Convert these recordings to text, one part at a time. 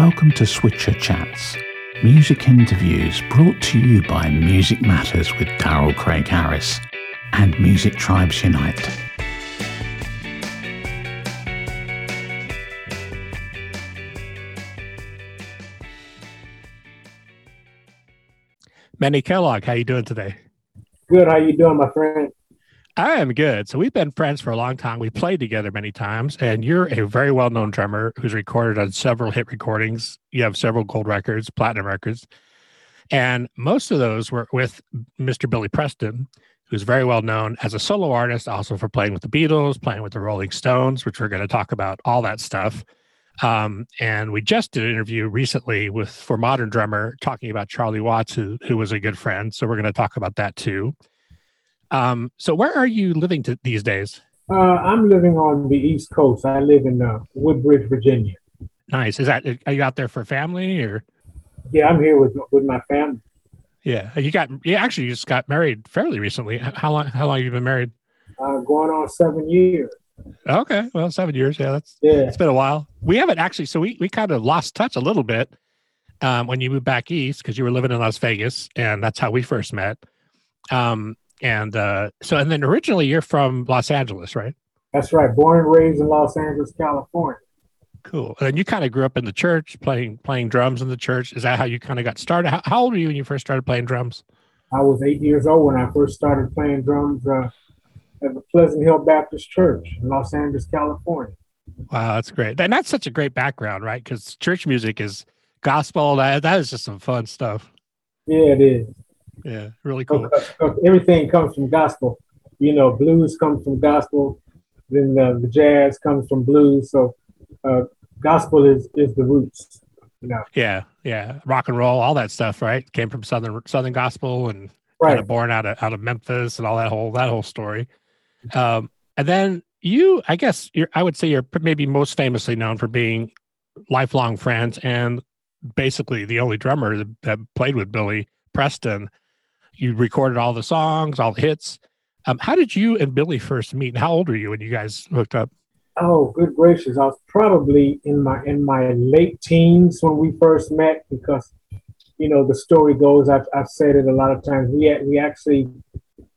Welcome to Switcher Chats, music interviews brought to you by Music Matters with Daryl Craig Harris and Music Tribes Unite. Manny Kellough, how you doing today? Good. How you doing, my friend? I am good. So we've been friends for a long time. We played together many times, and you're a very well-known drummer who's recorded on several hit recordings. You have several gold records, platinum records, and most of those were with Mr. Billy Preston, who's very well known as a solo artist, also for playing with the Beatles, playing with the Rolling Stones, which we're going to talk about all that stuff. Um, and we just did an interview recently with for Modern Drummer talking about Charlie Watts, who who was a good friend. So we're going to talk about that too. Um, so where are you living to, these days? Uh, I'm living on the East Coast. I live in uh, Woodbridge, Virginia. Nice. Is that are you out there for family or? Yeah, I'm here with with my family. Yeah, you got. Yeah, actually, you just got married fairly recently. How long? How long have you been married? Uh, going on seven years. Okay, well, seven years. Yeah, that's Yeah. it's been a while. We haven't actually. So we we kind of lost touch a little bit um, when you moved back east because you were living in Las Vegas, and that's how we first met. Um, and uh, so, and then originally you're from Los Angeles, right? That's right. Born and raised in Los Angeles, California. Cool. And you kind of grew up in the church, playing playing drums in the church. Is that how you kind of got started? How, how old were you when you first started playing drums? I was eight years old when I first started playing drums uh, at the Pleasant Hill Baptist Church in Los Angeles, California. Wow, that's great. And that's such a great background, right? Because church music is gospel. That that is just some fun stuff. Yeah, it is. Yeah, really cool. Because everything comes from gospel. You know, blues comes from gospel. Then the, the jazz comes from blues. So, uh, gospel is is the roots. You know, Yeah, yeah, rock and roll, all that stuff, right? Came from southern southern gospel and right? kind of born out of out of Memphis and all that whole that whole story. Um, and then you, I guess, you're, I would say you're maybe most famously known for being lifelong friends and basically the only drummer that, that played with Billy Preston. You recorded all the songs, all the hits. Um, how did you and Billy first meet? And how old were you when you guys hooked up? Oh, good gracious! I was probably in my in my late teens when we first met because, you know, the story goes. I've, I've said it a lot of times. We had, we actually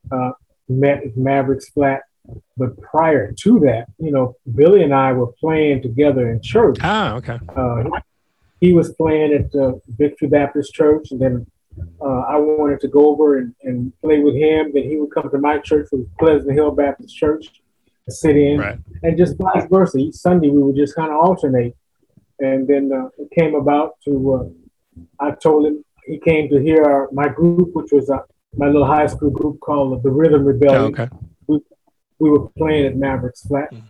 uh, met at Mavericks Flat, but prior to that, you know, Billy and I were playing together in church. Ah, okay. Uh, he was playing at the Victory Baptist Church, and then uh, I wanted to go over and, and play with him. Then he would come to my church, which was Pleasant Hill Baptist Church, and sit in, Right. and just vice versa. Each Sunday we would just kind of alternate, and then uh, it came about to. Uh, I told him he came to hear our, my group, which was uh, my little high school group called the Rhythm Oh, Rebellion okay. we were playing at Mavericks Flat. Mhm.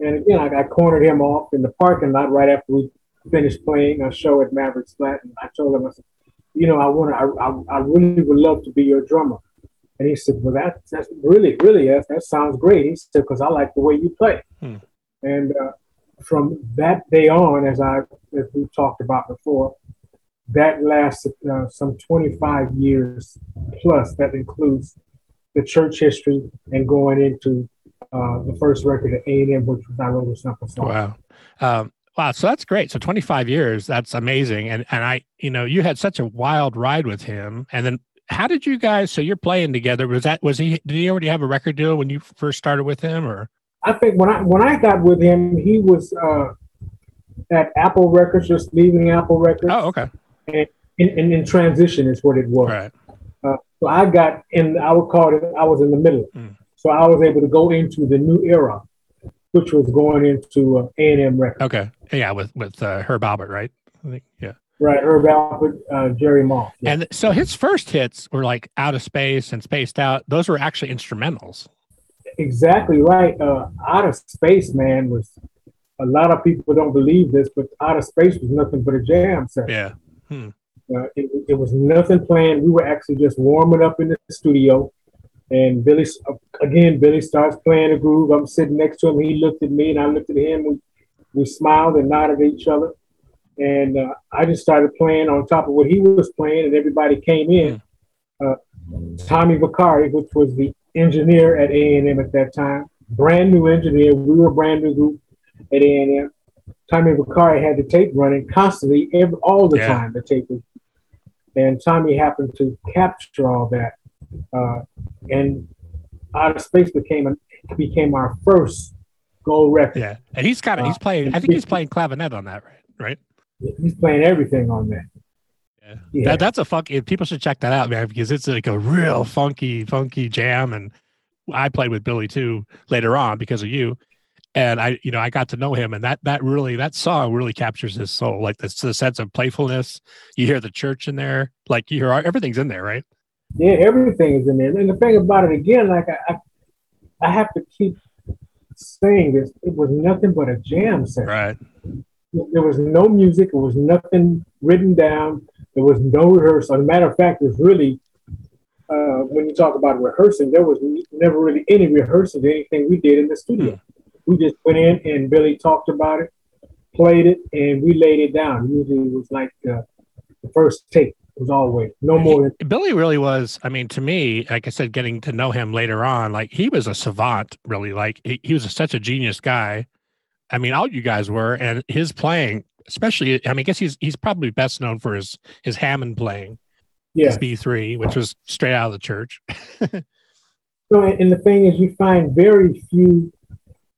And again, I, I cornered him off in the parking lot right after we finished playing a show at Mavericks Flat. And I told him, I said, you know, I want to, I, I, I really would love to be your drummer. And he said, well, that, that's really, really, that, that sounds great. He said, because I like the way you play. Hmm. And uh, from that day on, as I, as we talked about before, that lasted uh, some 25 years plus. That includes the church history and going into uh, the first record at A&M, which was I wrote a simple song. Wow. Um, wow. So that's great. So 25 years, that's amazing. And, and I, you know, you had such a wild ride with him. And then how did you guys, so you're playing together. Was that, was he, did he already have a record deal when you first started with him or? I think when I when I got with him, he was uh, at Apple Records, just leaving Apple Records, Oh, okay. in, in, in transition is what it was. Right. So I got in. I would call it. I was in the middle, Mm. so I was able to go into the new era, which was going into uh, A&M Records. Okay. Yeah. With, with uh, Herb Alpert, right? I think, yeah. Right, Herb Alpert, uh, Jerry Moss. Yeah. And so his first hits were like Out of Space and Spaced Out. Those were actually instrumentals. exactly right. Uh, Out of Space, man, was a lot of people don't believe this, but Out of Space was nothing but a jam session. Yeah. Uh, it, it was nothing planned. We were actually just warming up in the studio, and Billy again. Billy starts playing a groove. I'm sitting next to him. He looked at me, and I looked at him. We we smiled and nodded at each other, and uh, I just started playing on top of what he was playing, and everybody came in. Uh, Tommy Vicari, which was the engineer at A&M at that time, brand new engineer. We were a brand new group at A&M. Tommy Vicari had the tape running constantly, every, all the Yeah. time. The tape was, and Tommy happened to capture all that, uh, and Outer Space became a, became our first gold record. Yeah, and he's kind of he's Uh, playing. I think he's playing clavinet on that, right? Right. He's playing everything on that. Yeah. Yeah. That, that's a funky. People should check that out, man, because it's like a real funky, funky jam. And I played with Billy too later on because of you. And I, you know, I got to know him, and that that really that song really captures his soul, like the, the sense of playfulness. You hear the church in there, like you hear everything's in there, right? Yeah, everything is in there. And the thing about it again, like I, I, I have to keep saying this. It was nothing but a jam session. Right. There was no music. It was nothing written down. There was no rehearsal. As a matter of fact, it was really uh, when you talk about rehearsing, there was never really any rehearsal of anything we did in the studio. We just went in and Billy talked about it, played it, and we laid it down. Usually, it was like uh, the first take. Was always no more than Billy really was. I mean, to me, like I said, getting to know him later on, like he was a savant, really. Like he, he was such a genius guy. I mean, all you guys were, and his playing, especially. I mean, I guess he's he's probably best known for his his Hammond playing, yeah. his B three, which was straight out of the church. So, and and the thing is, you find very few,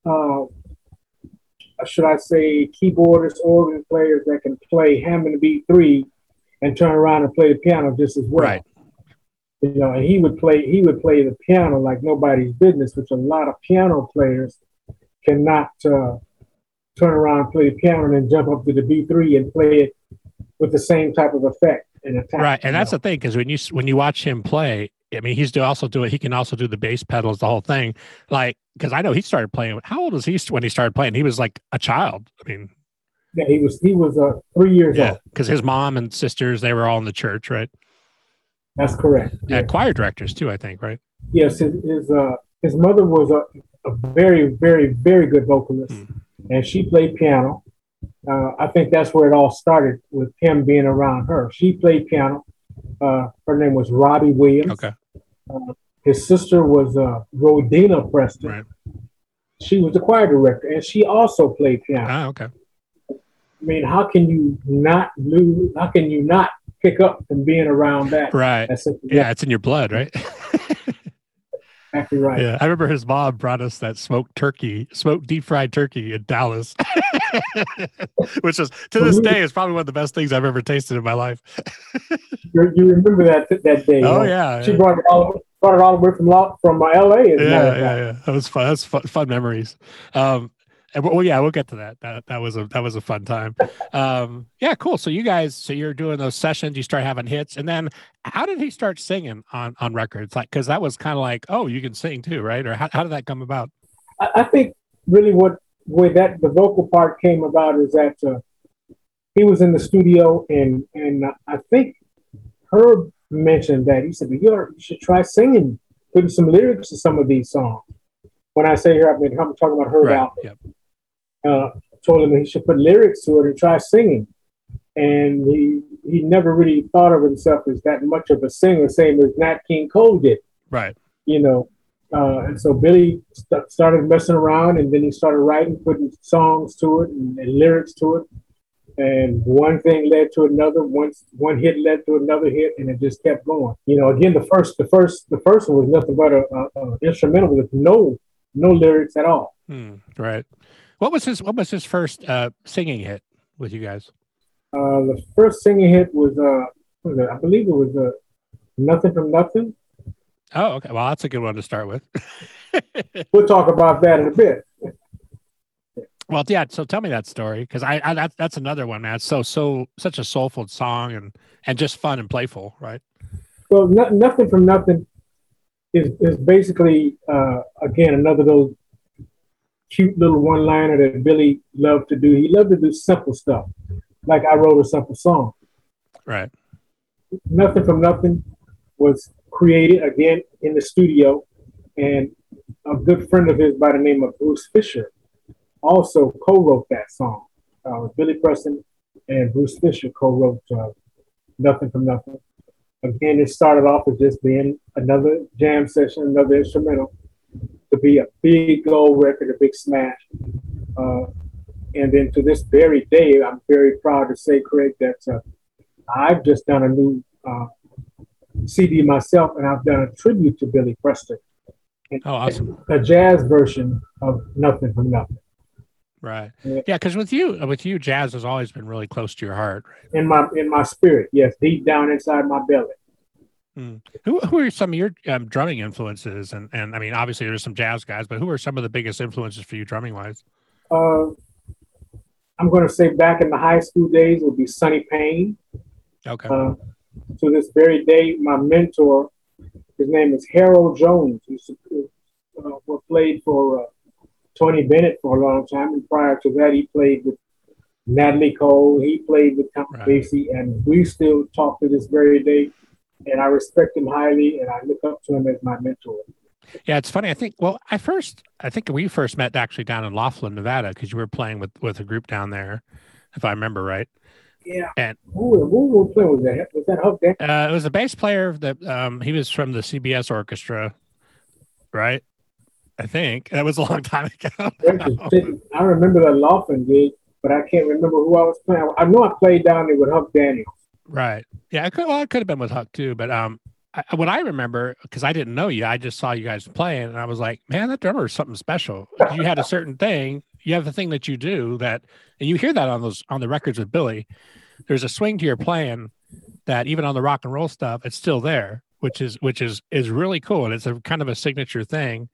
uh, should I say, keyboardists, organ players that can play Hammond B3 and turn around and play the piano just as well. Right. You know, and he would play he would play the piano like nobody's business, which a lot of piano players cannot uh, turn around and play the piano and then jump up to the B3 and play it with the same type of effect and attack. Right, and that's know. the thing because when you when you watch him play, I mean, he's do also do it. He can also do the bass pedals, the whole thing. Like, because I know he started playing. How old was he when he started playing? He was like a child. I mean, yeah, he was he was uh, three years yeah, old. because his mom and sisters they were all in the church, right? That's correct. Yeah, Yeah. choir directors too, I think, right? yes, his his, uh, his mother was a, a very, very, very good vocalist, Hmm. and she played piano. Uh, I think that's where it all started with him being around her. She played piano. Uh, her name was Robbie Williams. Okay, His sister was uh, Rodena Preston. right. She was the choir director, and she also played piano. Ah, okay. I mean, how can you not lose? How can you not pick up from being around that? Right. That's Yeah, it's in your blood, right? exactly right. yeah, I remember his mom brought us that smoked turkey, smoked deep fried turkey in Dallas, which is to this day is probably one of the best things I've ever tasted in my life. You, remember that that day? Oh huh? yeah, She yeah. brought it all brought it all the way from from L.A. As a matter yeah, yeah, yeah. That was fun. That's fun, fun memories. Um, well, yeah, we'll get to that. That that was a that was a fun time. Um, yeah, cool. So you guys, so you're doing those sessions. You start having hits, and then how did he start singing on on records? Like, because that was kind of like, oh, you can sing too, right? Or how, how did that come about? I, I think really what where that the vocal part came about is that uh, he was in the studio and and I think Herb mentioned that he said you should try singing, putting some lyrics to some of these songs. When I say here, I mean I'm talking about Herb Right. Alpert. Yep. Uh, told him he should put lyrics to it and try singing. And he he never really thought of himself as that much of a singer, same as Nat King Cole did, Right. you know. Uh, and so Billy st- started messing around, and then he started writing, putting songs to it and, and lyrics to it. And one thing led to another. Once one hit led to another hit, and it just kept going. You know, again, the first, the first, the first one was nothing but a, a, a instrumental with no no lyrics at all. Hmm, right. What was his What was his first uh, singing hit with you guys? Uh, the first singing hit was, uh, was? I believe it was uh, "Nothing from Nothing." Oh, okay. Well, that's a good one to start with. We'll talk about that in a bit. well, yeah. So tell me that story because I, I that, that's another one, man. It's so so such a soulful song and and just fun and playful, right? Well, no, "Nothing from Nothing" is is basically uh, again another of those cute little one-liner that Billy loved to do. He loved to do simple stuff, like I wrote a simple song. Right. Nothing from Nothing was created again in the studio, and a good friend of his by the name of Bruce Fisher also co-wrote that song. Uh, Billy Preston and Bruce Fisher co-wrote uh, Nothing from Nothing. Again, it started off as just being another jam session, another instrumental, to be a big gold record, a big smash. Uh, And then to this very day, I'm very proud to say, Craig, that uh, I've just done a new uh, CD myself, and I've done a tribute to Billy Preston. Oh, awesome! A jazz version of "Nothing from Nothing." Right. Yeah, because with you, with you, jazz has always been really close to your heart. Right? In my in my spirit, yes, deep down inside my belly. Hmm. Who who are some of your um, drumming influences? And and I mean, obviously there's some jazz guys, but who are some of the biggest influences for you drumming wise? Uh, I'm going to say back in the high school days would be Sonny Payne. Okay. Uh, to this very day, my mentor, his name is Harold Jones, who uh, played for uh, Tony Bennett for a long time, and prior to that, he played with Natalie Cole. He played with Tom right. Basie, and we still talk to this very day. And I respect him highly, and I look up to him as my mentor. Yeah, it's funny. I think. Well, I first, I think we first met actually down in Laughlin, Nevada, because you were playing with with a group down there, if I remember right. Yeah. And who, who was playing? Was that was that Huck Daniels? Uh, it was a bass player that um, he was from the CBS orchestra, right? I think that was a long time ago. I remember the Laughlin gig, but I can't remember who I was playing. I know I played down there with Huck Daniels. Right. Yeah. I could, well, it could have been with Huck too, but um, I, what I remember because I didn't know you, I just saw you guys playing, and I was like, man, that drummer is something special. You had a certain thing. You have the thing that you do that, and you hear that on those on the records with Billy. There's a swing to your playing that even on the rock and roll stuff, it's still there, which is which is is really cool, and it's a kind of a signature thing.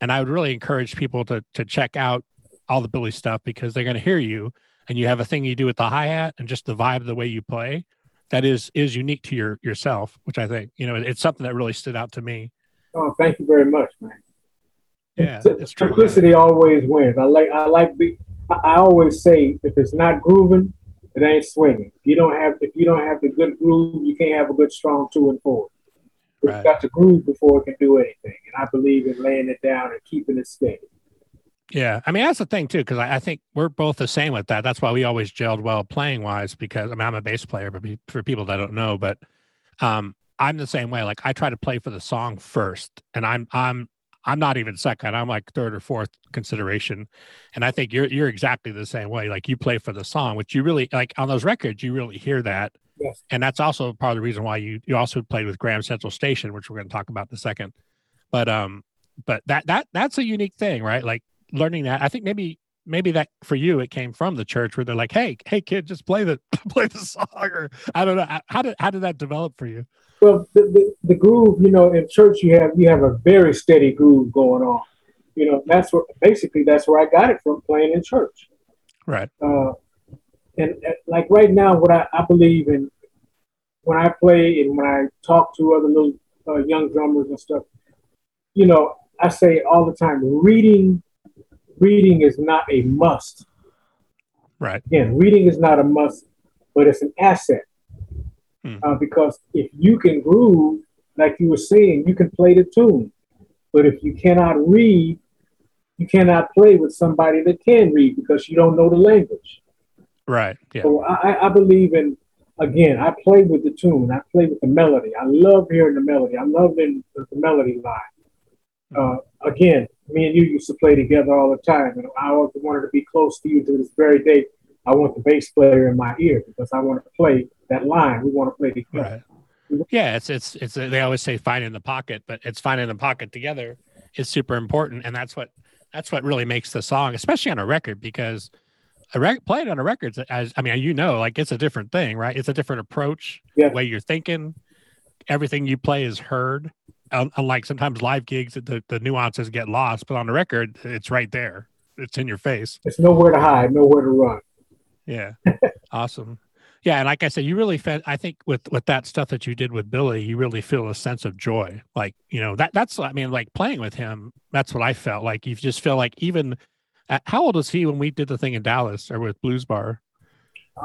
And I would really encourage people to to check out all the Billy stuff because they're going to hear you, and you have a thing you do with the hi hat and just the vibe of the way you play that is is unique to your yourself, which I think you know it's something that really stood out to me. Oh, thank you very much, man. Yeah, it's simplicity true. always wins. I like I like the. I always say if it's not grooving, it ain't swinging. If you don't have if you don't have the good groove, you can't have a good strong two and four. It's right. got to groove before it can do anything. And I believe in laying it down and keeping it steady. Yeah, I mean that's the thing too, because I, I, think we're both the same with that. That's why we always gelled well playing wise. Because I mean I'm a bass player, but for people that don't know, but um, I'm the same way. Like I try to play for the song first, and I'm I'm I'm not even second. I'm like third or fourth consideration, and I think you're you're exactly the same way. Like you play for the song, which you really like on those records. You really hear that, yes. and that's also part of the reason why you you also played with Graham Central Station, which we're going to talk about in a second. But um, but that that that's a unique thing, right? Like learning that. I think maybe maybe that for you it came from the church where they're like, "Hey, hey, kid, just play the play the song." Or I don't know how did how did that develop for you? Well, the, the, the groove, you know, in church you have you have a very steady groove going on. You know, that's where basically that's where I got it from playing in church. Right. Uh, and, and like right now, what I, I believe in when I play and when I talk to other little uh, young drummers and stuff, you know, I say all the time, reading reading is not a must. Right. Again, reading is not a must, but it's an asset. Hmm. Uh, because if you can groove, like you were saying, you can play the tune. But if you cannot read, you cannot play with somebody that can read because you don't know the language. Right. Yeah. So I, I believe in again, I play with the tune, I play with the melody. I love hearing the melody. I love the, the melody line. Hmm. Uh, again, me and you used to play together all the time, and I always wanted to be close to you to this very day. I want the bass player in my ear because I want to play that line. We want to play together. Right. Yeah, it's it's it's. They always say "find in the pocket," but it's finding the pocket together is super important, and that's what that's what really makes the song, especially on a record, because a rec- playing on a record, as I mean, you know, like it's a different thing, right? It's a different approach, yeah. way you're thinking. Everything you play is heard unlike sometimes live gigs, the, the nuances get lost, but on the record, it's right there. It's in your face. It's nowhere to hide, nowhere to run. Yeah. awesome. Yeah, and like I said, you really felt. I think with with that stuff that you did with Billy, you really feel a sense of joy. Like you know that that's I mean, like playing with him. That's what I felt like. You just feel like even. At, how old was he when we did the thing in Dallas or with Blues Bar?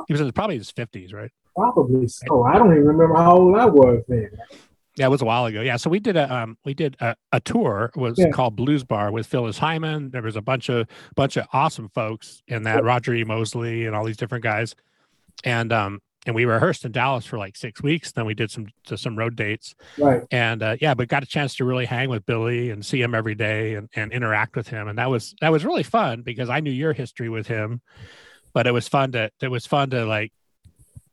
He was in probably his fifties, right? Probably so. I don't even remember how old I was then. Yeah, it was a while ago. Yeah, so we did a um, we did a, a tour was yeah. called Blues Bar with Phyllis Hyman. There was a bunch of bunch of awesome folks in that Roger E. Mosley and all these different guys, and um and we rehearsed in Dallas for like six weeks. Then we did some some road dates. Right. And uh, yeah, but got a chance to really hang with Billy and see him every day and, and interact with him. And that was that was really fun because I knew your history with him, but it was fun to it was fun to like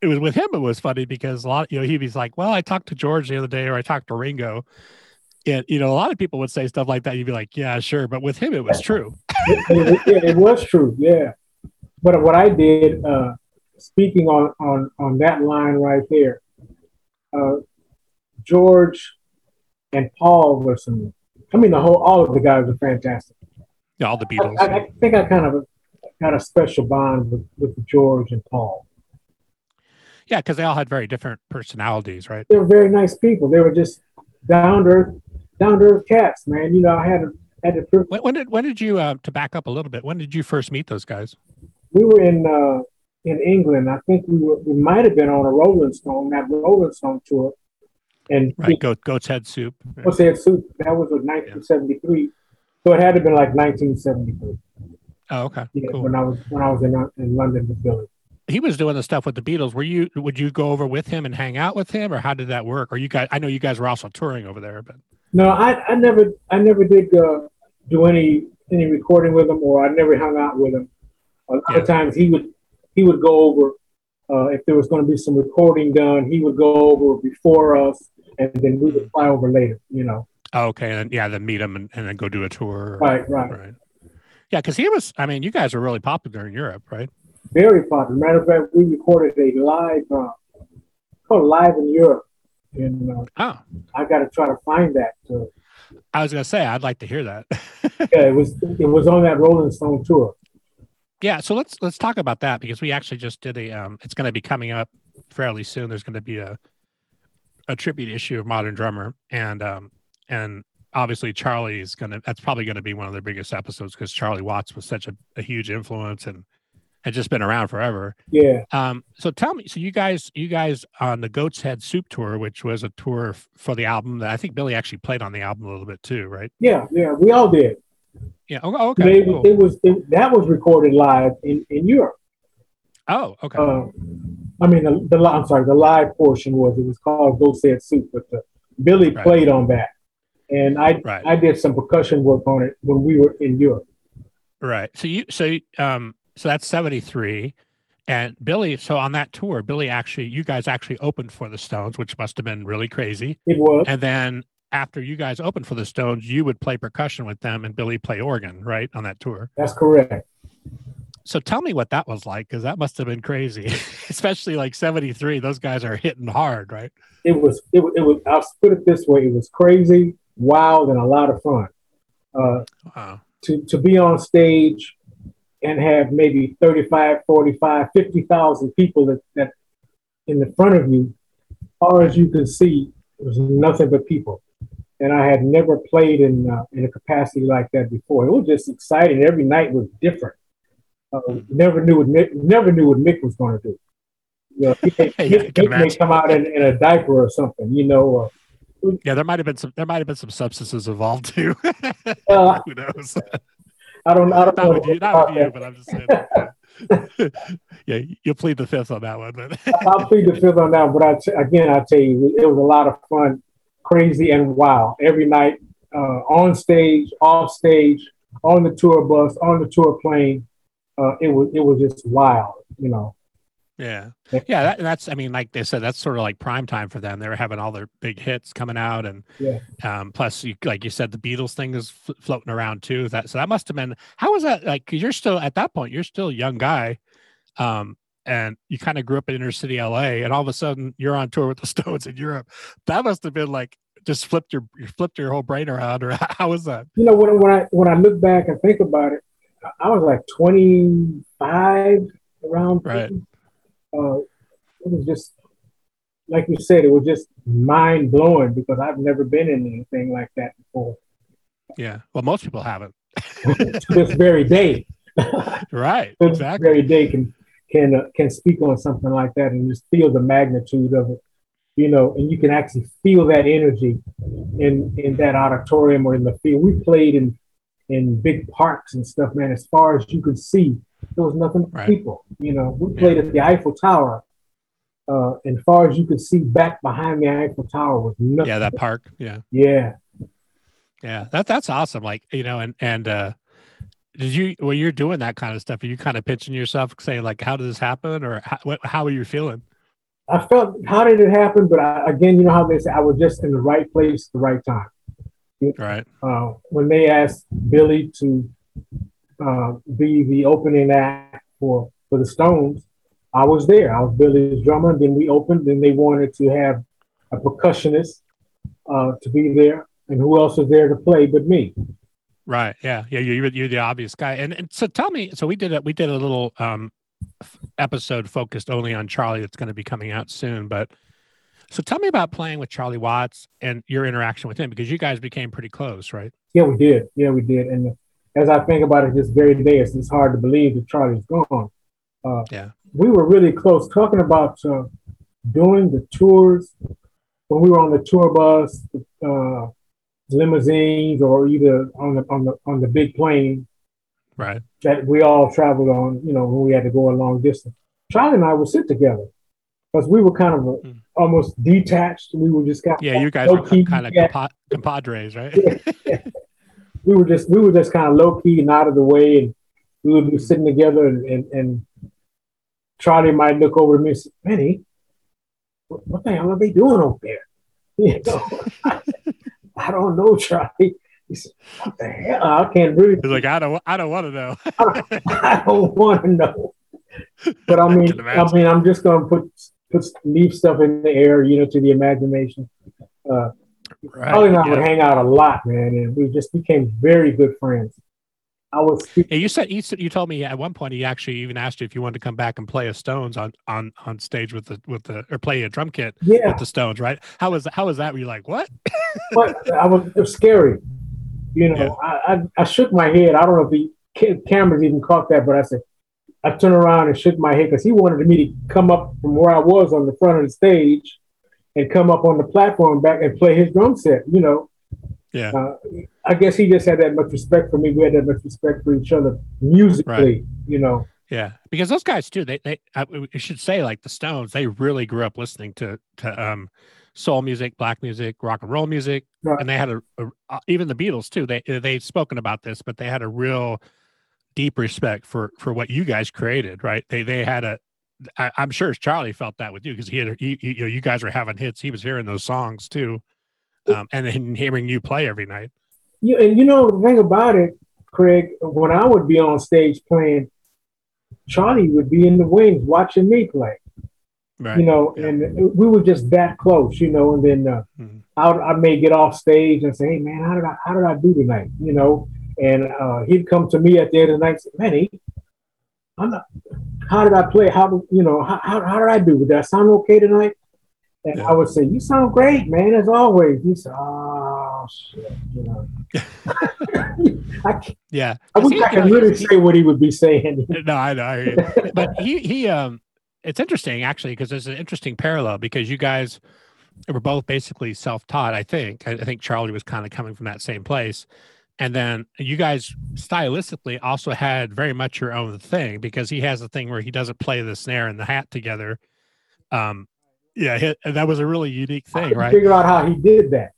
it was with him. It was funny because a lot you know he'd be like, well, I talked to George the other day or I talked to Ringo. And you know, a lot of people would say stuff like that. You'd be like, yeah, sure. But with him, it was true. it, it, it was true. Yeah. But what I did, uh, speaking on on on that line right there, uh, George and Paul were some. I mean, the whole all of the guys were fantastic. Yeah, all the Beatles. I, I, I think I kind of got a special bond with, with George and Paul. Yeah, because they all had very different personalities, right? They were very nice people. They were just down to earth, down to earth cats, man. You know, I had a had a. When, when did when did you uh, to back up a little bit? When did you first meet those guys? We were in uh, in England. I think we were we might have been on a Rolling Stone that Rolling Stone tour. And right, goat, goat's head soup. Goat's head soup. That was in 1973, yeah. so it had to be like 1973. Oh, okay. Yeah, cool. when I was when I was in in London with Billy. He was doing the stuff with the Beatles. Were you? Would you go over with him and hang out with him, or how did that work? Or you guys? I know you guys were also touring over there, but no, I, I never I never did uh, do any any recording with him, or I never hung out with him. A lot yeah. of times he would he would go over uh, if there was going to be some recording done. He would go over before us, and then we would fly over later. You know. Oh, okay, and yeah, then meet him and, and then go do a tour. Right, right, right. Yeah, because he was. I mean, you guys were really popular in Europe, right? Very popular. Matter of fact, we recorded a live uh, called Live in Europe, and uh, oh, I got to try to find that. I was gonna say I'd like to hear that. yeah, it was it was on that Rolling Stone tour. Yeah, so let's let's talk about that because we actually just did a. Um, it's going to be coming up fairly soon. There's going to be a a tribute issue of Modern Drummer, and um, and obviously Charlie is going to. That's probably going to be one of the biggest episodes because Charlie Watts was such a, a huge influence and had just been around forever. Yeah. Um. So tell me, so you guys, you guys on the Goat's Head Soup tour, which was a tour f- for the album that I think Billy actually played on the album a little bit too, right? Yeah, yeah, we all did. Yeah. Oh, okay. It, cool. it was it, that was recorded live in, in Europe. Oh, okay. Uh, I mean, the, the I'm sorry, the live portion was it was called Goat's Head Soup, but the, Billy right. played on that, and I right. I did some percussion work on it when we were in Europe. Right. So you so um so that's seventy three. And Billy, so on that tour, Billy actually, you guys actually opened for the Stones, which must have been really crazy. It was. And then after you guys opened for the Stones, you would play percussion with them and Billy play organ, right, on that tour. That's correct. So tell me what that was like, because that must have been crazy, especially like '73. Those guys are hitting hard, right? It was. It, it was. I'll put it this way: it was crazy, wild, and a lot of fun. Uh, wow. To to be on stage and have maybe 35, 45, 50,000 people that, that in the front of you, as far as you can see, was nothing but people and I had never played in uh, in a capacity like that before. It was just exciting. Every night was different. Uh, never knew what Mick, never knew what Mick was going to do. You know, he, yeah, Mick, Mick may come out in, in, a diaper or something. You know. Uh, yeah, there might have been some. There might have been some substances involved too. uh, Who knows? I don't. I don't not know. With you, not with you, but I'm just saying. yeah, you'll plead the fifth on that one. But I'll plead the fifth on that. But I t- again, I tell you, it was a lot of fun crazy and wild every night uh, on stage, off stage, on the tour bus, on the tour plane. Uh, it was it was just wild, you know. Yeah, yeah. That, that's I mean, like they said, that's sort of like prime time for them. They were having all their big hits coming out, and yeah. um, plus, you, like you said, the Beatles thing is f- floating around too. That so that must have been how was that like? Because you're still at that point, you're still a young guy. Um, and you kind of grew up in inner city LA, and all of a sudden you're on tour with the Stones in Europe. That must have been like just flipped your you flipped your whole brain around, or how was that? You know, when when I when I look back and think about it, I was like 25 around. Right. Uh, it was just like you said, it was just mind blowing because I've never been in anything like that before. Yeah, well, most people haven't. this very day. right. this exactly. very day can can uh, can speak on something like that and just feel the magnitude of it, you know, and you can actually feel that energy in in that auditorium or in the field. We played in in big parks and stuff, man. As far as you could see, there was nothing but right. people. You know, we played at the Eiffel Tower, uh, and far as you could see back behind the Eiffel Tower was nothing. Yeah, that park. Yeah. Yeah. Yeah. That that's awesome. Like, you know, and and uh did you when you're doing that kind of stuff, are you kind of pitching yourself saying like how did this happen or how, what, how are you feeling? I felt how did it happen? But I, again, you know how they say I was just in the right place at the right time. Right. Uh, when they asked Billy to uh, be the opening act for for the Stones, I was there. I was Billy's drummer. Then we opened. Then they wanted to have a percussionist uh, to be there, and who else was there to play but me? Right. Yeah. Yeah. You're you're the obvious guy. And, and so tell me. So we did a we did a little um, episode focused only on Charlie that's going to be coming out soon. But so tell me about playing with Charlie Watts and your interaction with him because you guys became pretty close, right? Yeah, we did. Yeah, we did. And as I think about it this very day, it's, it's hard to believe that Charlie's gone. Uh, yeah. We were really close talking about uh, doing the tours when we were on the tour bus, uh, limousines, or either on the on the on the big plane. Right. That we all traveled on, you know, when we had to go a long distance. Charlie and I would sit together because we were kind of a, mm. Almost detached. We were just kind yeah, you guys were kind of compa- compadres, right? yeah. We were just we were just kind of low key and out of the way, and we would be sitting together, and, and, and Charlie might look over to me and say, "Benny, what, what the hell are they doing over there?" You know, I, I don't know, Charlie. He said, "What the hell? I can't really." He's like, "I don't, I don't want to know. I don't, don't want to know." But I mean, I, I mean, I'm just gonna put put leave stuff in the air, you know, to the imagination. Uh, right, Charlie and I yeah. would hang out a lot, man, and we just became very good friends. I was. Yeah, you said you, said, you told me at one point he actually even asked you if you wanted to come back and play a Stones on on on stage with the with the or play a drum kit yeah. with the Stones, right? How was how was that? Were you like what? but I was, it was scary. You know, yeah. I, I, I shook my head. I don't know if the cameras even caught that, but I said I turned around and shook my head because he wanted me to come up from where I was on the front of the stage and come up on the platform back and play his drum set. You know, yeah. Uh, I guess he just had that much respect for me. We had that much respect for each other musically, right. you know. Yeah, because those guys too. They they I, should say like the Stones. They really grew up listening to to um, soul music, black music, rock and roll music, right. and they had a, a, uh, even the Beatles too. They they've spoken about this, but they had a real deep respect for for what you guys created. Right? They they had a. I, I'm sure Charlie felt that with you because he had he, you know you guys were having hits. He was hearing those songs too um, and then hearing you play every night. Yeah, and you know the thing about it, Craig, when I would be on stage playing, Charlie would be in the wings watching me play. Right. You know, yeah. and we were just that close, you know. And then uh, mm-hmm. I, I may get off stage and say, "Hey, man, how did I how did I do tonight?" You know, and uh, he'd come to me at the end of the night and say, "Manny, I'm not, how did I play? How you know how, how, how did I do? Did I sound okay tonight?" And yeah. I would say, "You sound great, man, as always." He said, "Oh shit," you know. I yeah, I wish I could really say what he would be saying. no, I know, but he he um, it's interesting actually because there's an interesting parallel because you guys were both basically self-taught. I think I, think Charlie was kind of coming from that same place. And then you guys stylistically also had very much your own thing because he has a thing where he doesn't play the snare and the hat together. Um, yeah, that was a really unique thing, right? Figure out how he did that.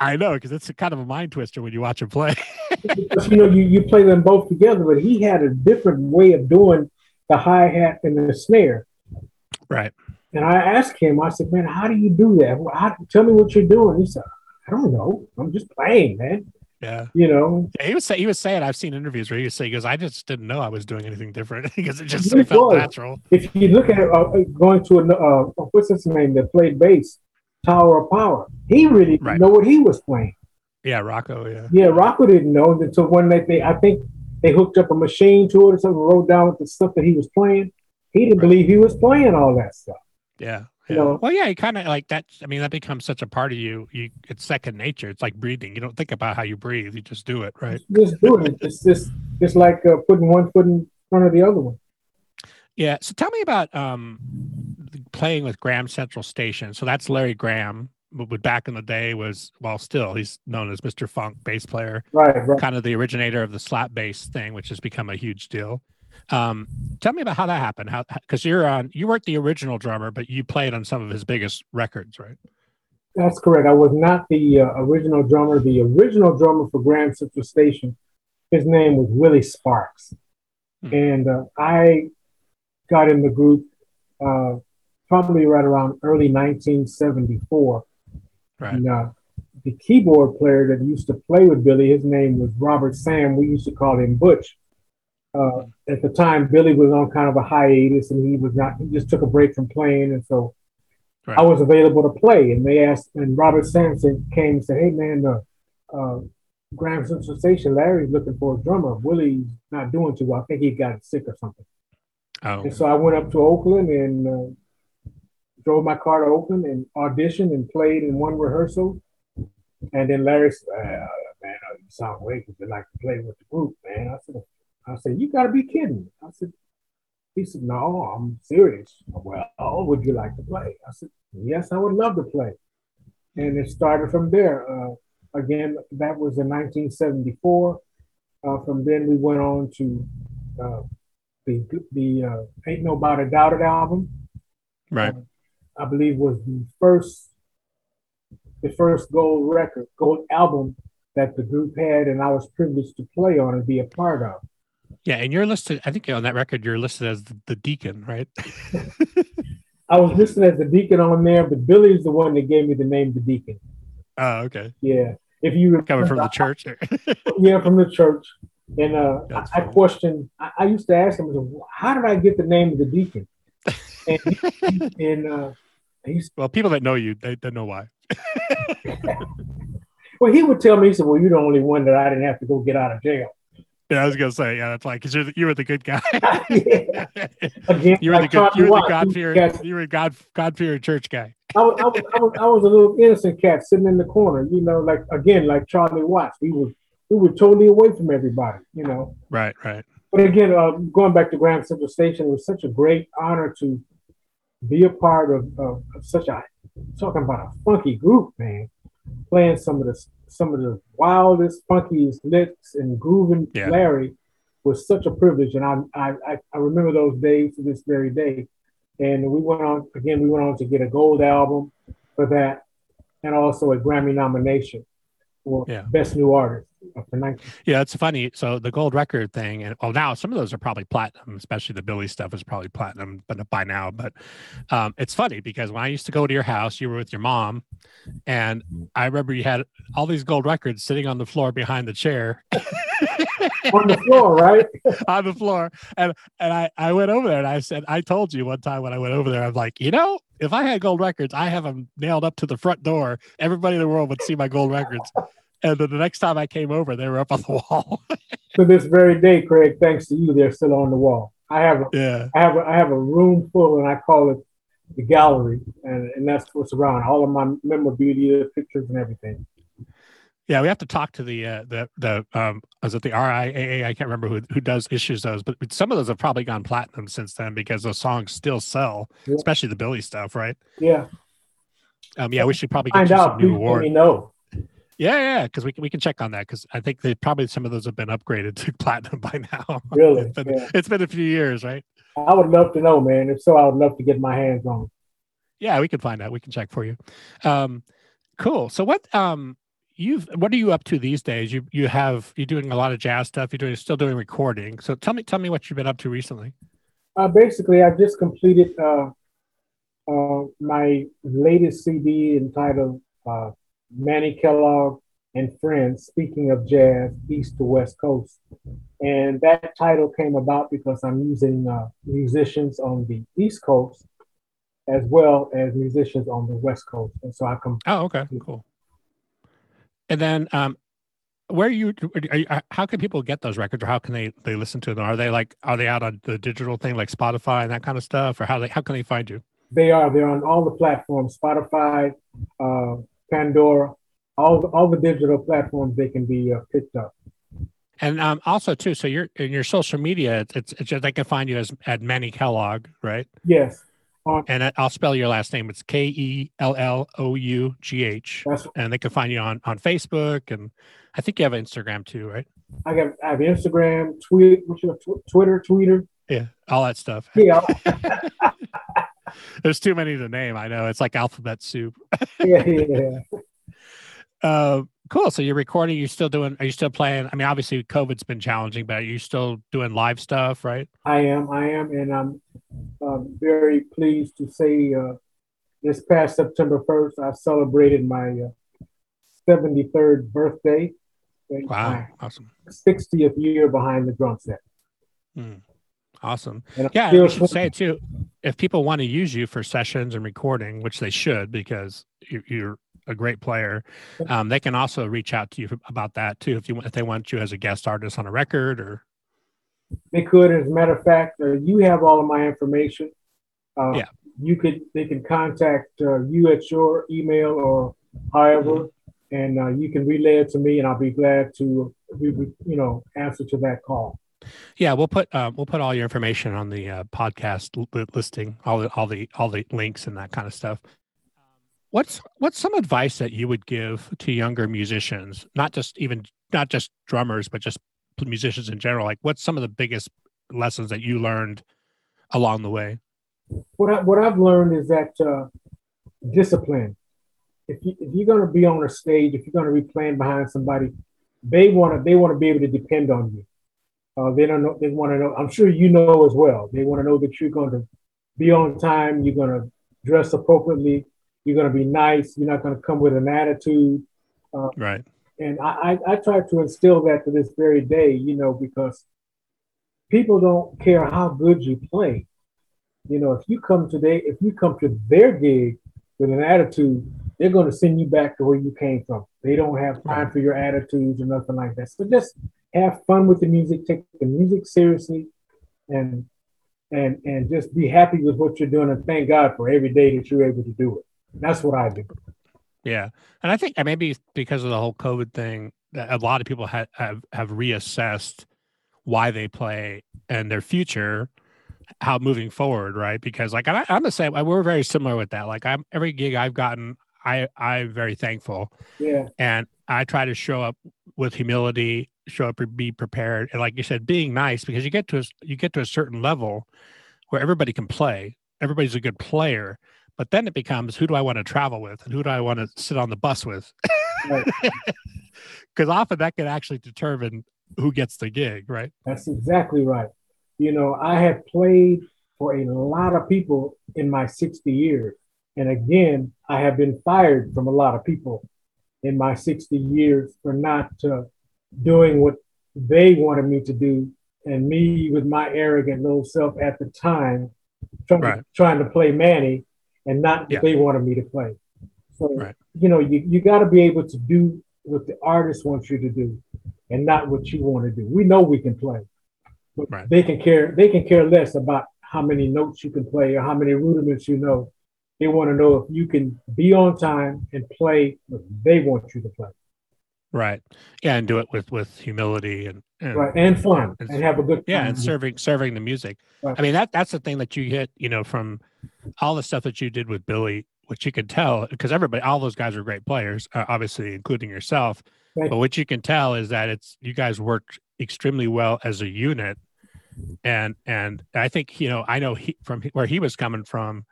I know because it's a kind of a mind twister when you watch him play. because, you know, you, you play them both together, but he had a different way of doing the hi hat and the snare. Right. And I asked him, I said, "Man, how do you do that? How, tell me what you're doing." He said, "I don't know. I'm just playing, man." Yeah. You know, yeah, he was say, he was saying I've seen interviews where he was saying because I just didn't know I was doing anything different because it just it felt was. natural. If you look at uh, going to a uh, what's his name that played bass, Tower of Power, he really didn't right. know what he was playing. Yeah, Rocco. Yeah. Yeah, Rocco didn't know until one night they I think they hooked up a machine to it or something, wrote down the stuff that he was playing. He didn't right. believe he was playing all that stuff. Yeah. You know, well, yeah, you kind of like that. I mean, that becomes such a part of you. You, it's second nature. It's like breathing. You don't think about how you breathe. You just do it, right? Just do it. It's just, just like uh, putting one foot in front of the other one. Yeah. So tell me about um, playing with Graham Central Station. So that's Larry Graham, but back in the day was well, still he's known as Mr. Funk bass player, right, right? Kind of the originator of the slap bass thing, which has become a huge deal. Um, tell me about how that happened. How because you're on you weren't the original drummer, but you played on some of his biggest records, right? That's correct. I was not the uh, original drummer. The original drummer for Graham Central Station, his name was Willie Sparks, hmm. and uh, I got in the group uh, probably right around early 1974. Right. And, uh, the keyboard player that used to play with Billy, his name was Robert Sam. We used to call him Butch. Uh, at the time, Billy was on kind of a hiatus, and he was not. He just took a break from playing, and so right. I was available to play. And they asked, and Robert Sampson came and said, "Hey, man, uh, uh, Graham Central Station, Larry's looking for a drummer. Willie's not doing too well. I think he got sick or something." Oh. And so I went up to Oakland and uh, drove my car to Oakland and auditioned and played in one rehearsal. And then Larry said, "Man, uh, you sound great. Would you like to play with the group, man?" I said, I said, you got to be kidding. I said, he said, no, I'm serious. Well, would you like to play? I said, yes, I would love to play. And it started from there. Uh, again, that was in 1974. Uh, from then we went on to uh, the the uh, Ain't No 'Bout-A-Doubt It album. Right. I believe was the first the first gold record, gold album that the group had, and I was privileged to play on and be a part of. Yeah, and you're listed. I think on that record you're listed as the, deacon, right? I was listed as the deacon on there, but Billy's the one that gave me the name the deacon. Oh, okay. Yeah, if you were coming from the church. yeah, from the church, and uh, I, I questioned. I, I, used to ask him, "How did I get the name of the deacon?" And, he, and uh, well, people that know you, they, they know why. well, he would tell me, he said, "Well, you're the only one that I didn't have to go get out of jail." Yeah, I was gonna say, yeah, that's like because you're the, you were the good guy. Again, you were the good, you were the God fearing, you were God God fearing church guy. I was, I was, I was, I was a little innocent cat sitting in the corner, you know, like again, like Charlie Watts. We were we were totally away from everybody, you know. Right, right. But again, uh, going back to Graham Central Station, it was such a great honor to be a part of, of, of such a talking about a funky group, man. Playing some of the some of the wildest, funkiest licks and grooving yeah. Larry was such a privilege. And I, I, I remember those days to this very day. And we went on, again, we went on to get a gold album for that and also a Grammy nomination for yeah. Best New Artist. Yeah, it's funny. So the gold record thing, and well, now some of those are probably platinum, especially the Billy stuff is probably platinum, but by now. But um, it's funny because when I used to go to your house, you were with your mom, and I remember you had all these gold records sitting on the floor behind the chair. on the floor, right? on the floor, and and I I went over there and I said I told you one time when I went over there I'm like you know if I had gold records I have them nailed up to the front door everybody in the world would see my gold records and then the next time I came over, they were up on the wall. to this very day, Craig, thanks to you, they're still on the wall. I have a, yeah. I have a, I have a room full, and I call it the gallery, and, and that's what's around all of my memorabilia, pictures, and everything. Yeah, we have to talk to the uh, the the um is it the RIAA? I can't remember who who does issues those, but some of those have probably gone platinum since then because those songs still sell, yeah. especially the Billy stuff, right? Yeah. Um, yeah, we should probably get Find you out, some new award. know. Yeah, yeah, because we can we can check on that because I think they probably some of those have been upgraded to platinum by now. Really, it's, been, yeah. it's been a few years, right? I would love to know, man. If so, I would love to get my hands on. Yeah, we can find out. We can check for you. Um, cool. So what um you've what are you up to these days? You you have you're doing a lot of jazz stuff. You're doing still doing recording. So tell me tell me what you've been up to recently. Uh, basically, I've just completed uh, uh, my latest CD entitled uh, Manny Kellough and Friends, speaking of jazz, East to West Coast. And that title came about because I'm using uh, musicians on the East Coast as well as musicians on the West Coast. And so I come. Oh, okay, cool. And then, um, where you, you, how can people get those records or how can they they listen to them are they like are they out on the digital thing like spotify and that kind of stuff or how they how can they find you they are they're on all the platforms spotify uh, Pandora, all all the digital platforms they can be uh, picked up. And um, also too, so you're in your social media, it's, it's just they can find you as at Manny Kellough, right? Yes. And I'll spell your last name. It's K E L L O U G H, and they can find you on on Facebook and I think you have Instagram too, right? I have I have Instagram, tweet, what's your tw- Twitter, Twitter. Yeah, all that stuff. Yeah, There's too many to name. I know it's like alphabet soup. yeah, yeah. Uh, cool. So you're recording. You're still doing. Are you still playing? I mean, obviously COVID's been challenging, but are you still doing live stuff, right? I am, I am, and I'm um, very pleased to say uh, this past September 1st, I celebrated my uh, 73rd birthday. Wow, awesome. 60th year behind the drum set. Hmm. Awesome. And Yeah, we should say too, if people want to use you for sessions and recording, which they should because you're a great player, um, they can also reach out to you about that too. If you if they want you as a guest artist on a record or They could, as a matter of fact, uh, you have all of my information. Uh, Yeah. You could, they can contact uh, you at your email or however, Mm-hmm. and uh, you can relay it to me, and I'll be glad to, you know, answer to that call. yeah, we'll put uh, we'll put all your information on the uh, podcast li- listing, all the all the all the links and that kind of stuff. What's what's some advice that you would give to younger musicians, not just even not just drummers, but just musicians in general? Like, what's some of the biggest lessons that you learned along the way? what I, what I've learned is that uh, discipline. If you if you're gonna be on a stage, if you're gonna be playing behind somebody, they wanna they wanna be able to depend on you. Uh, they don't know. They want to know. I'm sure you know as well. They want to know that you're going to be on time. You're going to dress appropriately. You're going to be nice. You're not going to come with an attitude. Um, right. And I, I, I try to instill that to this very day. You know, because people don't care how good you play. You know, if you come today, if you come to their gig with an attitude, they're going to send you back to where you came from. They don't have time for your attitudes or nothing like that. So just have fun with the music, take the music seriously, and and and just be happy with what you're doing, and thank God for every day that you're able to do it. That's what I do. Yeah, and I think maybe because of the whole COVID thing, that a lot of people have have, have reassessed why they play and their future, how moving forward, right? Because like I, I'm the same. We're very similar with that. Like I'm every gig I've gotten, I I'm very thankful, Yeah, and I try to show up with humility, show up and be prepared, and like you said, being nice because you get to a, you get to a certain level where everybody can play, everybody's a good player. But then it becomes who do I want to travel with and who do I want to sit on the bus with? Right. Because often that can actually determine who gets the gig, right? that's exactly right. You know, I have played for a lot of people in my 60 years, and again, I have been fired from a lot of people in my 60 years for not uh, doing what they wanted me to do, and me with my arrogant little self at the time, trying, Right. trying to play Manny, and not what Yeah. they wanted me to play. So Right. you know, you, you got to be able to do what the artist wants you to do, and not what you want to do. We know we can play, but Right. they can care. They can care less about how many notes you can play or how many rudiments you know. They want to know if you can be on time and play what they want you to play. Right. Yeah, and do it with with humility and, and right and fun and- and have a good yeah, and serving serving the music. Right. I mean that that's the thing that you hit, you know, from all the stuff that you did with Billy, which you can tell because everybody, all those guys are great players, uh, obviously including yourself. Right. But what you can tell is that it's you guys worked extremely well as a unit, and and I think you know I know he from where he was coming from.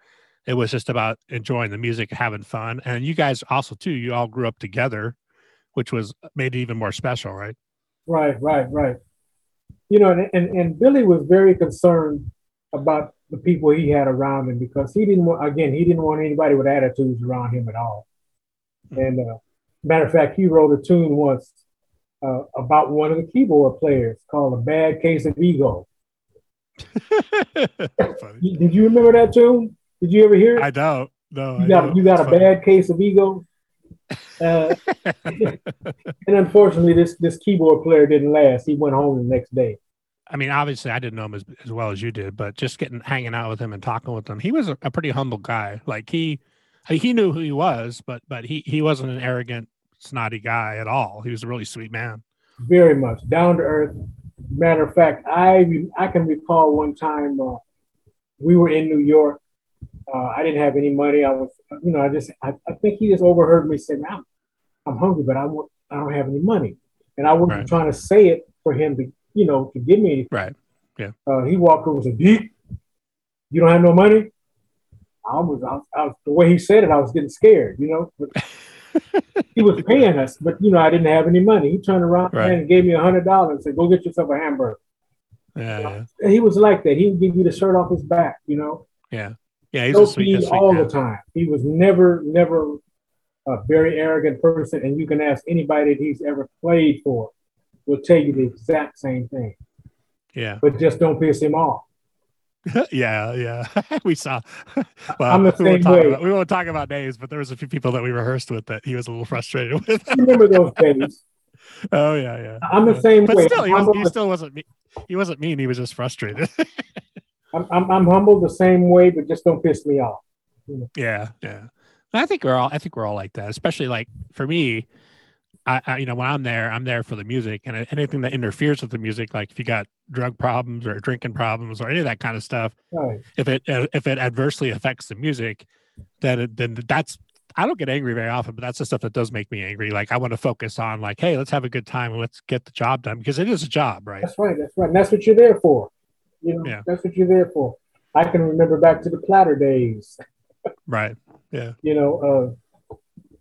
It was just about enjoying the music, having fun, and you guys also too. You all grew up together, which was made it even more special, right? Right, right, right. You know, and, and, and Billy was very concerned about the people he had around him because he didn't want, again, he didn't want anybody with attitudes around him at all. And uh, matter of fact, he wrote a tune once uh, about one of the keyboard players called "A Bad Case of Ego." Did you remember that tune? Did you ever hear it? I don't. No, you I got you got a funny. bad case of ego. Uh, and unfortunately, this this keyboard player didn't last. He went home the next day. I mean, obviously, I didn't know him as, as well as you did, but just getting hanging out with him and talking with him, he was a, a pretty humble guy. Like he, he knew who he was, but but he he wasn't an arrogant, snotty guy at all. He was a really sweet man. very much down to earth. Matter of fact, I I can recall one time uh, we were in New York. Uh, I didn't have any money. I was, you know, I just I, I think he just overheard me say, "I'm I'm hungry, but I want I don't have any money." and I wasn't Right. trying to say it for him to, you know, to give me anything. Right. Uh, he walked over and said, "Deke, you don't have no money." I was, I was, I was, the way he said it, I was getting scared, you know. But he was paying us, but you know, I didn't have any money. He turned around Right. and gave me a hundred dollars and said, "Go get yourself a hamburger." Yeah. Yeah. He was like that. He would give you the shirt off his back, you know. Yeah. Yeah. He's So a sweet, sweet all the time. He was never, never a very arrogant person, and you can ask anybody that he's ever played for, will tell you the exact same thing. Yeah. But just don't piss him off. yeah, yeah. we saw. Well, I'm the we, won't same talk way. about, we won't talk about names, but there was a few people that we rehearsed with that he was a little frustrated with. Remember those days? oh yeah, yeah. I'm the same But way. still, he, was, he still wasn't. He wasn't mean. He was just frustrated. I'm, I'm, I'm humble the same way, but just don't piss me off. yeah, yeah. I think we're all. I think we're all like that. Especially like for me, I, I you know when I'm there, I'm there for the music and anything that interferes with the music. Like if you got drug problems or drinking problems or any of that kind of stuff, Right. if it uh, if it adversely affects the music, then it, then that's I don't get angry very often, but that's the stuff that does make me angry. Like I want to focus on like, hey, let's have a good time and let's get the job done because it is a job, right? That's right. That's right. And that's what you're there for. You know, Yeah. that's what you're there for. I can remember back to the platter days. Right. Yeah. You know, uh,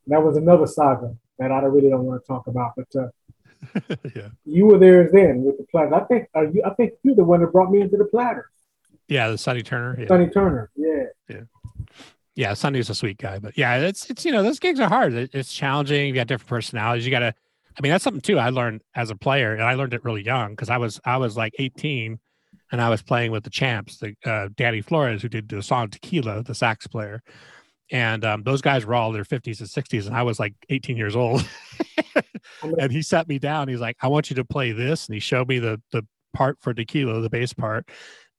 that was another saga that I really don't want to talk about. But uh, yeah. you were there then with the platter. I think uh, you, I think you're the one that brought me into the platter. Yeah, the Sonny Turner. Yeah. Sonny Turner. Yeah. yeah, Yeah, Sonny's a sweet guy, but yeah, it's it's you know those gigs are hard. It's challenging. You got different personalities. You got to. I mean, that's something too. I learned as a player, and I learned it really young because I was I was like 18, and I was playing with the champs, the uh, Danny Flores, who did the song Tequila, the sax player, and um, those guys were all in their 50s and 60s, and I was like 18 years old. and he sat me down. He's like, "I want you to play this," and he showed me the the part for Tequila, the bass part,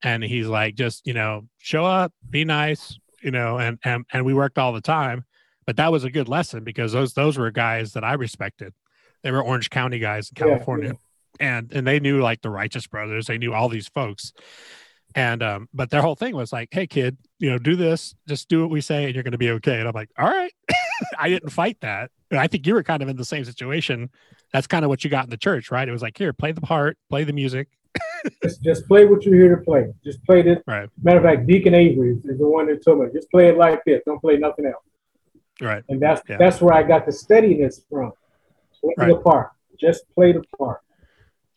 and he's like, "Just you know, show up, be nice." you know, and and and we worked all the time. But that was a good lesson because those those were guys that I respected. They were Orange County guys in Yeah, California, and and they knew like the Righteous Brothers. They knew all these folks, and um, but their whole thing was like, "Hey, kid, you know, do this. Just do what we say, and you're going to be okay." And I'm like, "All right." I didn't fight that. And I think you were kind of in the same situation. That's kind of what you got in the church, right? It was like, "Here, play the part, play the music." Just, just play what you're here to play. Just play this. Right. Matter of fact, Deacon Avery is, is the one that told me, just play it like this. Don't play nothing else. Right. And that's Yeah. that's where I got the steadiness from. Play Right. the part. Just play the part.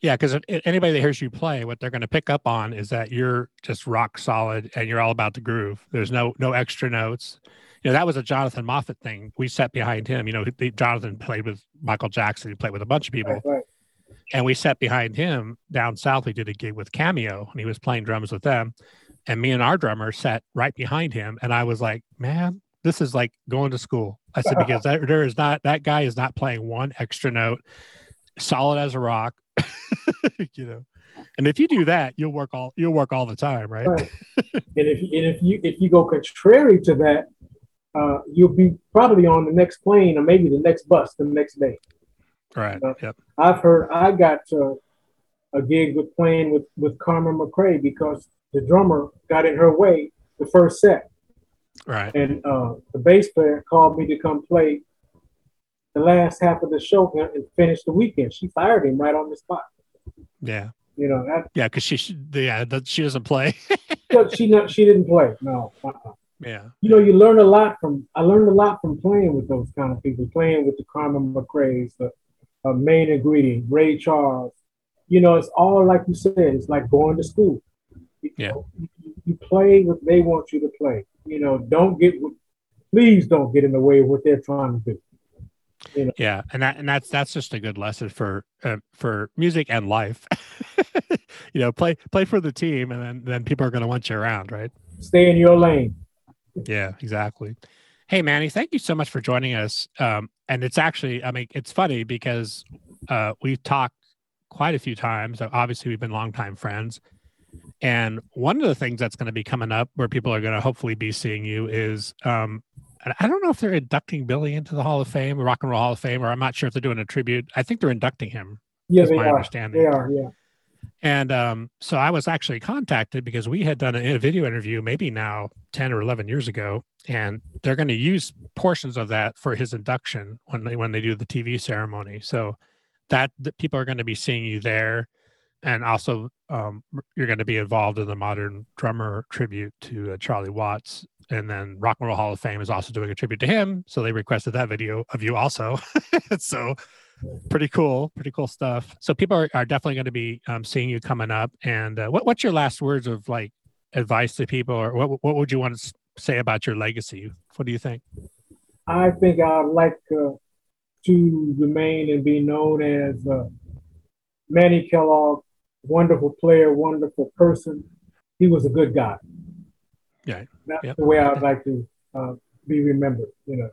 Yeah, because anybody that hears you play, what they're going to pick up on is that you're just rock solid and you're all about the groove. There's no no extra notes. You know, that was a Jonathan Moffett thing. We sat behind him. You know, he, Jonathan played with Michael Jackson. He played with a bunch of people, Right, right. and we sat behind him down south. We did a gig with Cameo, and he was playing drums with them. And me and our drummer sat right behind him, and I was like, "Man, this is like going to school." I said because that, there is not that guy is not playing one extra note, solid as a rock. you know, and if you do that, you'll work all you'll work all the time, right? Right. and if and if you if you go contrary to that, uh, you'll be probably on the next plane or maybe the next bus the next day. Right. Uh, Yep. I've heard I got uh, a gig with playing with with Carmen McRae because the drummer got in her way the first set, Right. and uh, the bass player called me to come play the last half of the show and finish the weekend. She fired him right on the spot. Yeah. You know that Yeah. Because she yeah that she doesn't play. she not, she didn't play. No, uh-uh. yeah. you know, you learn a lot from. I learned a lot from playing with those kind of people, playing with the Carmen McRae's, the uh, main ingredient, Ray Charles. You know, it's all like you said. It's like going to school. You Yeah. know, you, you play what they want you to play. You know, don't get. Please don't get in the way of what they're trying to do. Yeah, and that and that's that's just a good lesson for uh, for music and life. you know, play play for the team, and then then people are going to want you around, right? Stay in your lane. Yeah, exactly. Hey, Manny, thank you so much for joining us. Um, and it's actually, I mean, it's funny because uh, we've talked quite a few times. Obviously, we've been longtime friends. And one of the things that's going to be coming up where people are going to hopefully be seeing you is um, and I don't know if they're inducting Billy into the Hall of Fame, Rock and Roll Hall of Fame, or I'm not sure if they're doing a tribute. I think they're inducting him. Yeah, they my are. understanding. They are. Yeah. And um, so I was actually contacted because we had done a, a video interview maybe now 10 or 11 years ago, and they're going to use portions of that for his induction when they when they do the TV ceremony. So that, that people are going to be seeing you there, and also um, you're going to be involved in the modern drummer tribute to uh, Charlie Watts, and then Rock and Roll Hall of Fame is also doing a tribute to him, so they requested that video of you also. so pretty cool, pretty cool stuff. So people are, are definitely going to be um, seeing you coming up. And uh, what, what's your last words of like advice to people, or what what would you want to say about your legacy? What do you think? I think I'd like uh, to remain and be known as uh, Manny Kellough, wonderful player, wonderful person. He was a good guy. Yeah, that's yep. the way I'd like to uh, be remembered. You know.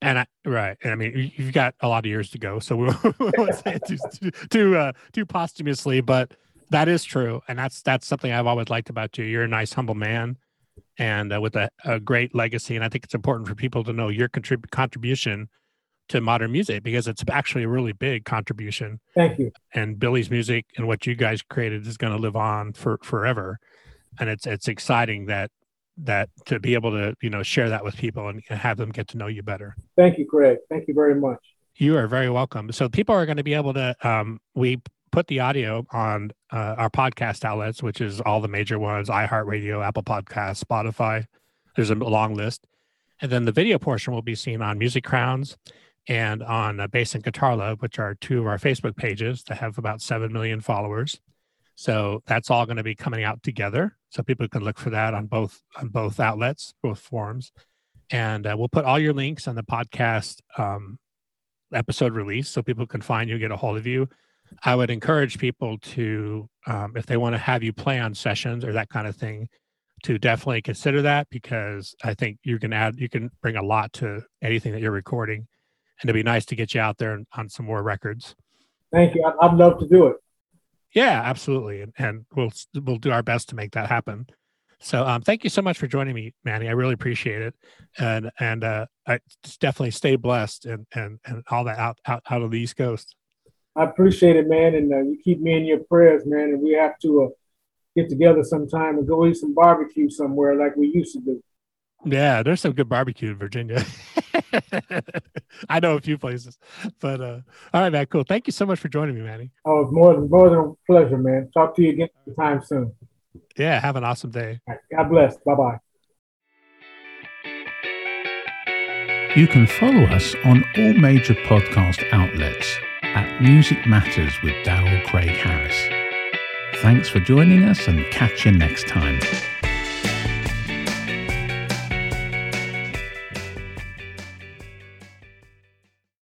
And I, right, and I mean, you've got a lot of years to go, so we won't say it too too too, uh, too posthumously, but that is true, and that's that's something I've always liked about you. You're a nice, humble man, and uh, with a, a, great legacy. And I think it's important for people to know your contrib- contribution to modern music because it's actually a really big contribution. Thank you. And Billy's music and what you guys created is going to live on for forever, and it's it's exciting that that to be able to you know share that with people and have them get to know you better. Thank you, Craig. Thank you very much. You are very welcome. So people are going to be able to. Um, we put the audio on uh, our podcast outlets, which is all the major ones: iHeartRadio, Apple podcast Spotify. There's a long list, and then the video portion will be seen on Music Crowns and on uh, Bass and Guitar Love, which are two of our Facebook pages that have about seven million followers. So that's all going to be coming out together, so people can look for that on both on both outlets, both forums, and uh, we'll put all your links on the podcast um, episode release, so people can find you, get a hold of you. I would encourage people to, um, if they want to have you play on sessions or that kind of thing, to definitely consider that because I think you can add, you can bring a lot to anything that you're recording, and it'd be nice to get you out there on some more records. Thank you. I'd love to do it. Yeah, absolutely, and, and we'll we'll do our best to make that happen. So, um, thank you so much for joining me, Manny. I really appreciate it, and and uh, I definitely stay blessed and and and all that out out out of the East Coast. I appreciate it, man, and uh, you keep me in your prayers, man. And we have to uh, get together sometime and go eat some barbecue somewhere like we used to do. Yeah, there's some good barbecue in Virginia. I know a few places, but uh, all right, man. Cool. Thank you so much for joining me, Manny. Oh, it's more than more than a pleasure, man. Talk to you again sometime soon. Yeah, have an awesome day. Right, God bless. Bye bye. You can follow us on all major podcast outlets at Music Matters with Daryl Craig Harris. Thanks for joining us and catch you next time.